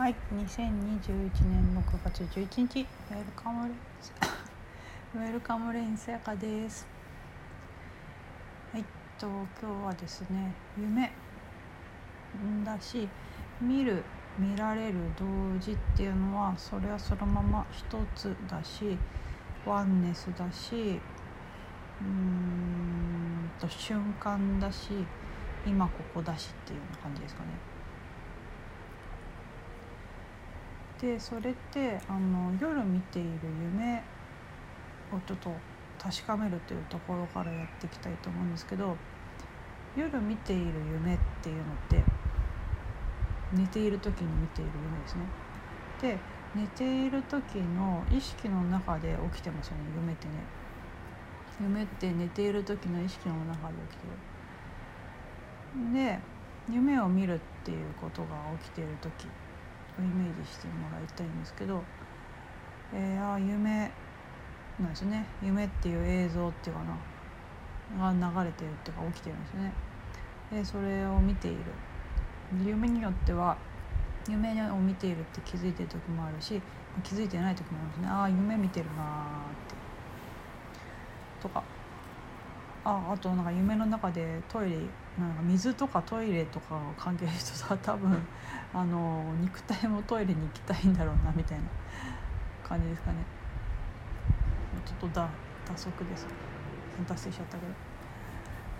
はい、2021年6月11日、ウェルカムレンス、ウェルカムレンスやかです。はい、と今日はですね、夢だし、見る、見られる同時っていうのは、それはそのまま一つだし、ワンネスだし、うーんと瞬間だし、今ここだしっていうような感じですかね。でそれってあの夜見ている夢をちょっと確かめるというところからやっていきたいと思うんですけど夜見ている夢っていうのって寝ている時に見ている夢ですね。で寝ている時の意識の中で起きてますよね夢ってね。夢って寝ている時の意識の中で起きてる。で夢を見るっていうことが起きている時イメージしてもらいたいんですけど、えー、あ夢なんですね。夢っていう映像っていうかなが流れてるっていうか起きてるんですよね。でそれを見ている。夢によっては夢を見ているって気づいてる時もあるし気づいてない時もあるんですね。ああ夢見てるなーって。とか。ああとなんか夢の中でトイレなんか水とかトイレとかを関係る人は多分あの肉体もトイレに行きたいんだろうなみたいな感じですかね。ちょっとだ脱足です脱線しちゃったけど。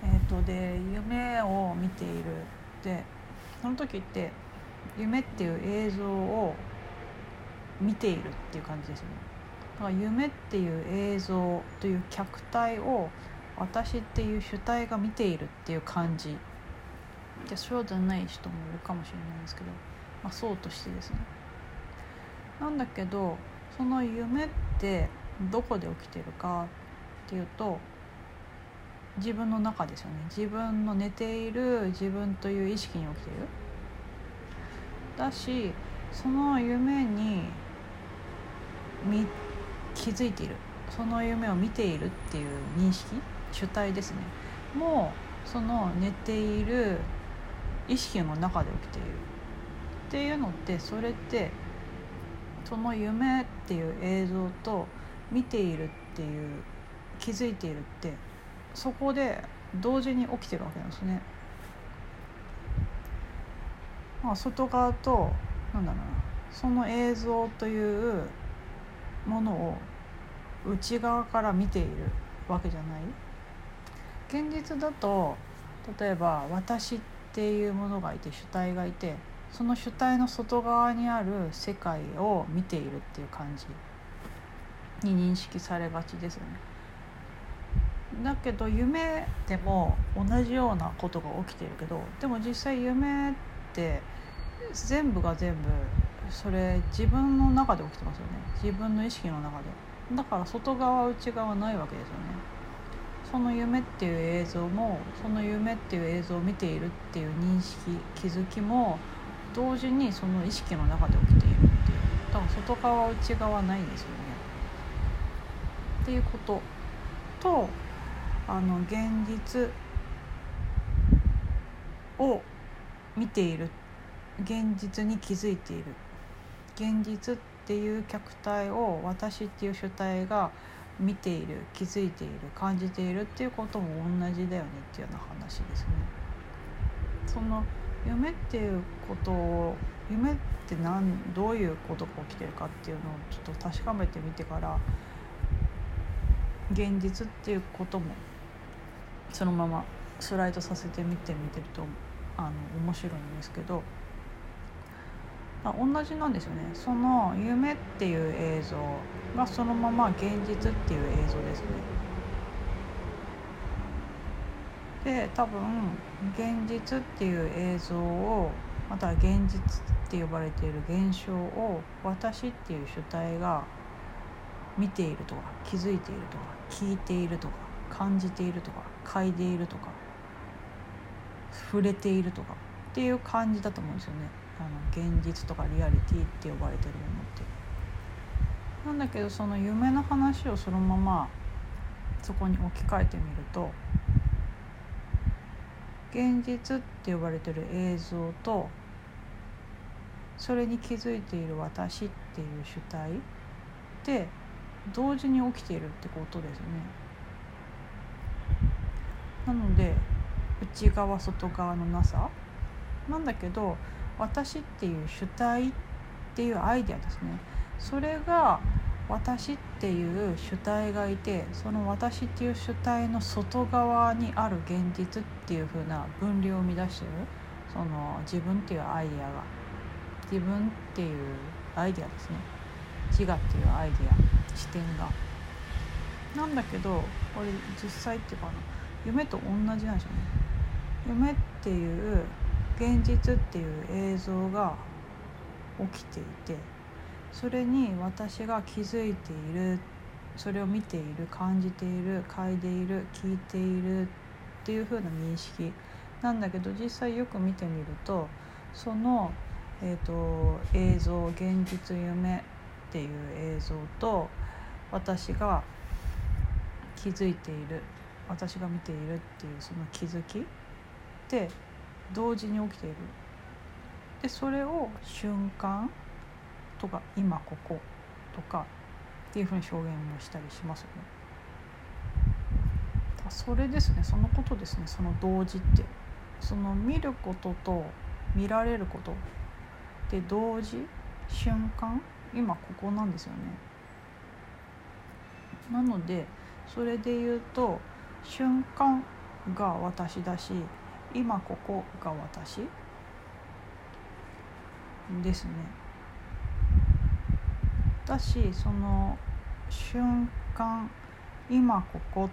えっ、ー、とで夢を見ているでその時って夢っていう映像を見ているっていう感じですよね。だから夢っていう映像という客体を私っていう主体が見ているっていう感じ。でそうじゃない人もいるかもしれないんですけど、まあ、そうとしてですね。なんだけどその夢ってどこで起きてるかっていうと自分の中ですよね。自分の寝ている自分という意識に起きてる。だしその夢に気づいている。その夢を見ているっていう認識。主体ですね。もうその寝ている意識の中で起きている。っていうのってそれってその夢っていう映像と見ているっていう気づいているってそこで同時に起きてるわけなんですね。まあ、外側となんだろうな。その映像というものを内側から見ているわけじゃない。現実だと例えば私っていうものがいて主体がいてその主体の外側にある世界を見ているっていう感じに認識されがちですよね。だけど夢でも同じようなことが起きてるけどでも実際夢って全部が全部それ自分の中で起きてますよね。自分の意識の中で。だから外側内側ないわけですよね。その夢っていう映像もその夢っていう映像を見ているっていう認識気づきも同時にその意識の中で起きているっていう。だから外側内側ないんですよね。っていうこと。とあの現実を見ている。現実に気づいている。現実っていう客体を私っていう主体が見ている気づいている感じているっていうことも同じだよねっていうような話ですね。その夢っていうことを夢って何どういうことが起きてるかっていうのをちょっと確かめてみてから現実っていうこともそのままスライドさせてみてみてるとあの面白いんですけど同じなんですよね。その夢っていう映像がそのまま現実っていう映像ですね。で多分現実っていう映像をまたは現実って呼ばれている現象を私っていう主体が見ているとか気づいているとか聞いているとか感じているとか嗅いでいるとか触れているとかっていう感じだと思うんですよね。あの現実とかリアリティって呼ばれてるものって。なんだけどその夢の話をそのままそこに置き換えてみると現実って呼ばれてる映像とそれに気づいている私っていう主体で同時に起きているってことですね。なので内側外側のなさなんだけど私っていう主体っていうアイデアですね。それが私っていう主体がいてその私っていう主体の外側にある現実っていう風な分離を生み出してるその自分っていうアイデアが。自分っていうアイデアですね。自我っていうアイデア視点が。なんだけどこれ実際っていうかな夢と同じなんですよね。夢っていう現実っていう映像が起きていてそれに私が気づいているそれを見ている感じている嗅いでいる聞いているっていう風な認識なんだけど実際よく見てみるとその、えーと、映像現実夢っていう映像と私が気づいている私が見ているっていうその気づきって同時に起きているでそれを瞬間とか今こことかっていうふうに表現もしたりしますよね。それですねそのことですねその同時ってその見ることと見られることで同時瞬間今ここなんですよね。なのでそれで言うと瞬間が私だし今ここが私？ですね。だしその瞬間今ここっ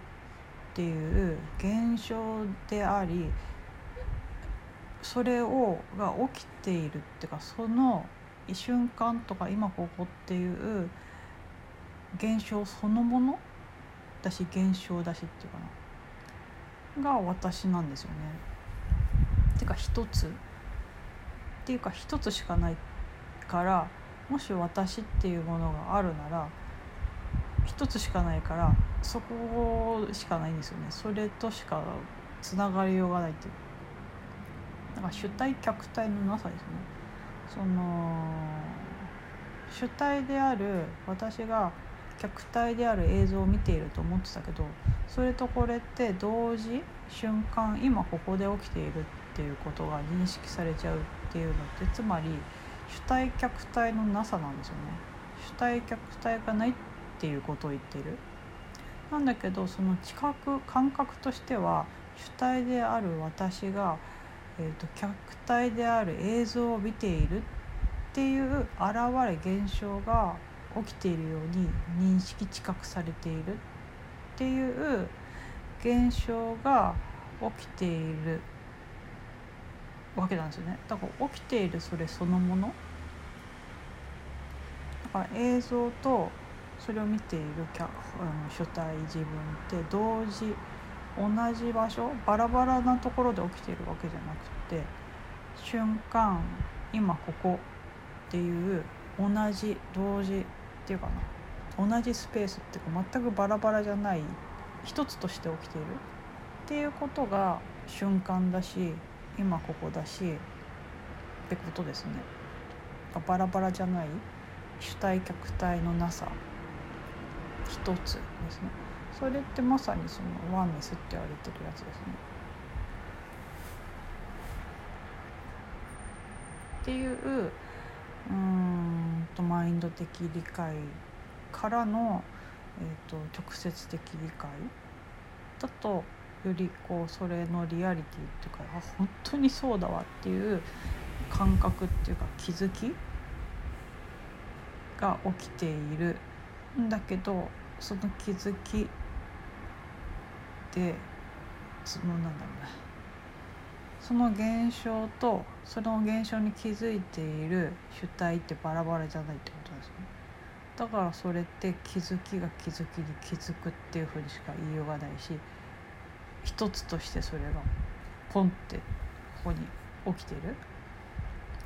ていう現象でありそれをが起きているっていうかその瞬間とか今ここっていう現象そのもの？だし現象だしっていうかな？が私なんですよね。てか一つ。っていうか一つしかないからもし私っていうものがあるなら一つしかないからそこしかないんですよね。それとしかつながりようがないっていう。だから主体客体のなさですね。その主体である私が客体である映像を見ていると思ってたけどそれとこれって同時瞬間今ここで起きているっていうことが認識されちゃうっていうのってつまり主体客体のなさなんですよね。主体客体がないっていうことを言ってる。なんだけどその知覚感覚としては主体である私が、えーと、客体である映像を見ているっていう現れ現象が起きているように認識知覚されているっていう現象が起きている。わけなんですよね。だから起きているそれそのもの。だから映像とそれを見ているキャあの主体自分って同時同じ場所バラバラなところで起きているわけじゃなくて瞬間今ここっていう同じ同時っていうかな。同じスペースっていうか全くバラバラじゃない一つとして起きているっていうことが瞬間だし今ここだしってことですね。バラバラじゃない主体客体のなさ。一つですね。それってまさにそのワンネスって言われてるやつですね。っていううんとマインド的理解からの、えーと直接的理解。だとよりこうそれのリアリティっていうかあ本当にそうだわっていう感覚っていうか気づきが起きている。んだけどその気づきでそのなんだろうな。その現象とその現象に気づいている主体ってバラバラじゃないってことですね。だからそれって気づきが気づきに気づくっていうふうにしか言いようがないし一つとしてそれがポンってここに起きている。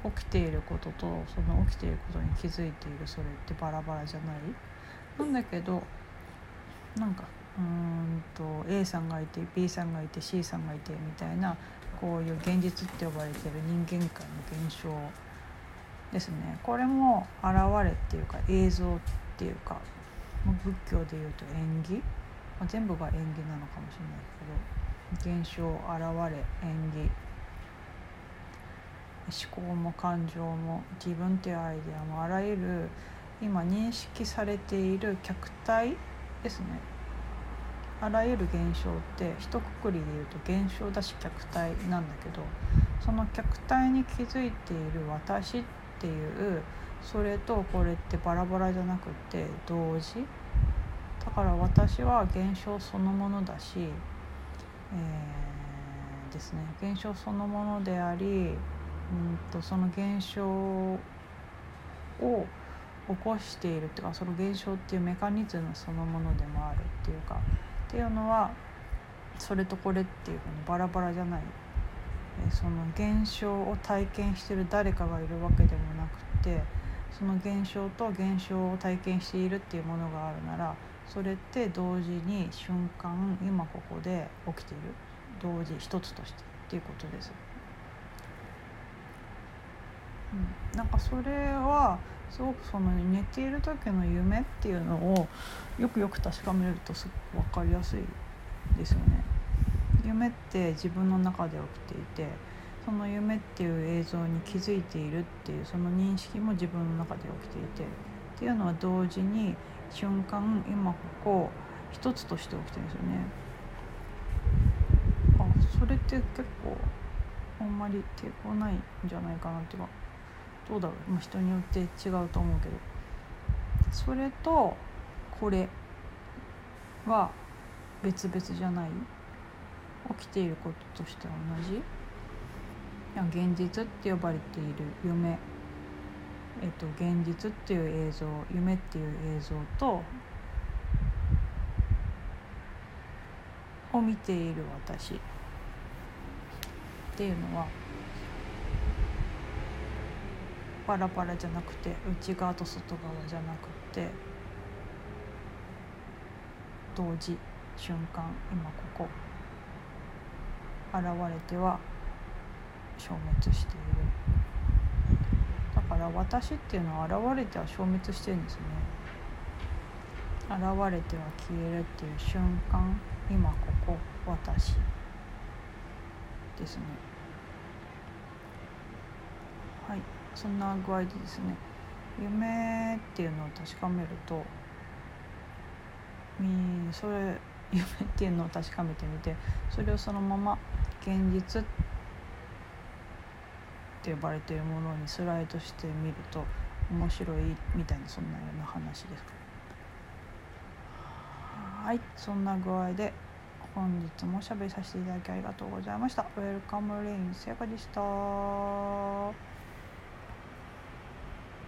起きていることとその起きていることに気づいているそれってバラバラじゃない。なんだけどなんかうんと A さんがいて B さんがいて C さんがいてみたいなこういう現実って呼ばれてる人間界の現象ですね。これも現れっていうか映像っていうか仏教でいうと縁起、まあ、全部が縁起なのかもしれないけど現象現れ縁起思考も感情も自分っていうアイデアもあらゆる今認識されている客体ですね。あらゆる現象って一括りで言うと現象だし客体なんだけどその客体に気づいている私っていうそれとこれってバラバラじゃなくて同時だから私は現象そのものだし、えー、ですね。現象そのものでありうんとその現象を起こしているっていうかその現象っていうメカニズムそのものでもあるっていうかっていうのはそれとこれっていうふうにバラバラじゃない。えその現象を体験してる誰かがいるわけでもなくてその現象と現象を体験しているっていうものがあるならそれって同時に瞬間今ここで起きている同時一つとしてっていうことです。うん、なんかそれはすごくその寝ている時の夢っていうのをよくよく確かめるとすごく分かりやすいですよね。夢って自分の中で起きていてその夢っていう映像に気づいているっていうその認識も自分の中で起きていてっていうのは同時に瞬間今ここ一つとして起きてるんですよね。あそれって結構あんまり抵抗ないんじゃないかなっていうかどうだろう、ま、人によって違うと思うけど。それとこれは別々じゃない？起きていることとしては同じ？いや現実って呼ばれている夢、えっと、現実っていう映像夢っていう映像とを見ている私っていうのはパラパラじゃなくて内側と外側じゃなくて同時瞬間今ここ現れては消滅している。から私っていうのは現れては消滅してるんですね。現れては消えるっていう瞬間今ここ私ですね。はいそんな具合でですね夢っていうのを確かめるとみそれ 夢っていうのを確かめてみてそれをそのまま現実ってって呼ばれているものにスライドしてみると面白いみたいなそんなような話ですか？はいそんな具合で本日もおしゃべりさせていただきありがとうございました。ウェルカムレインせやかでした。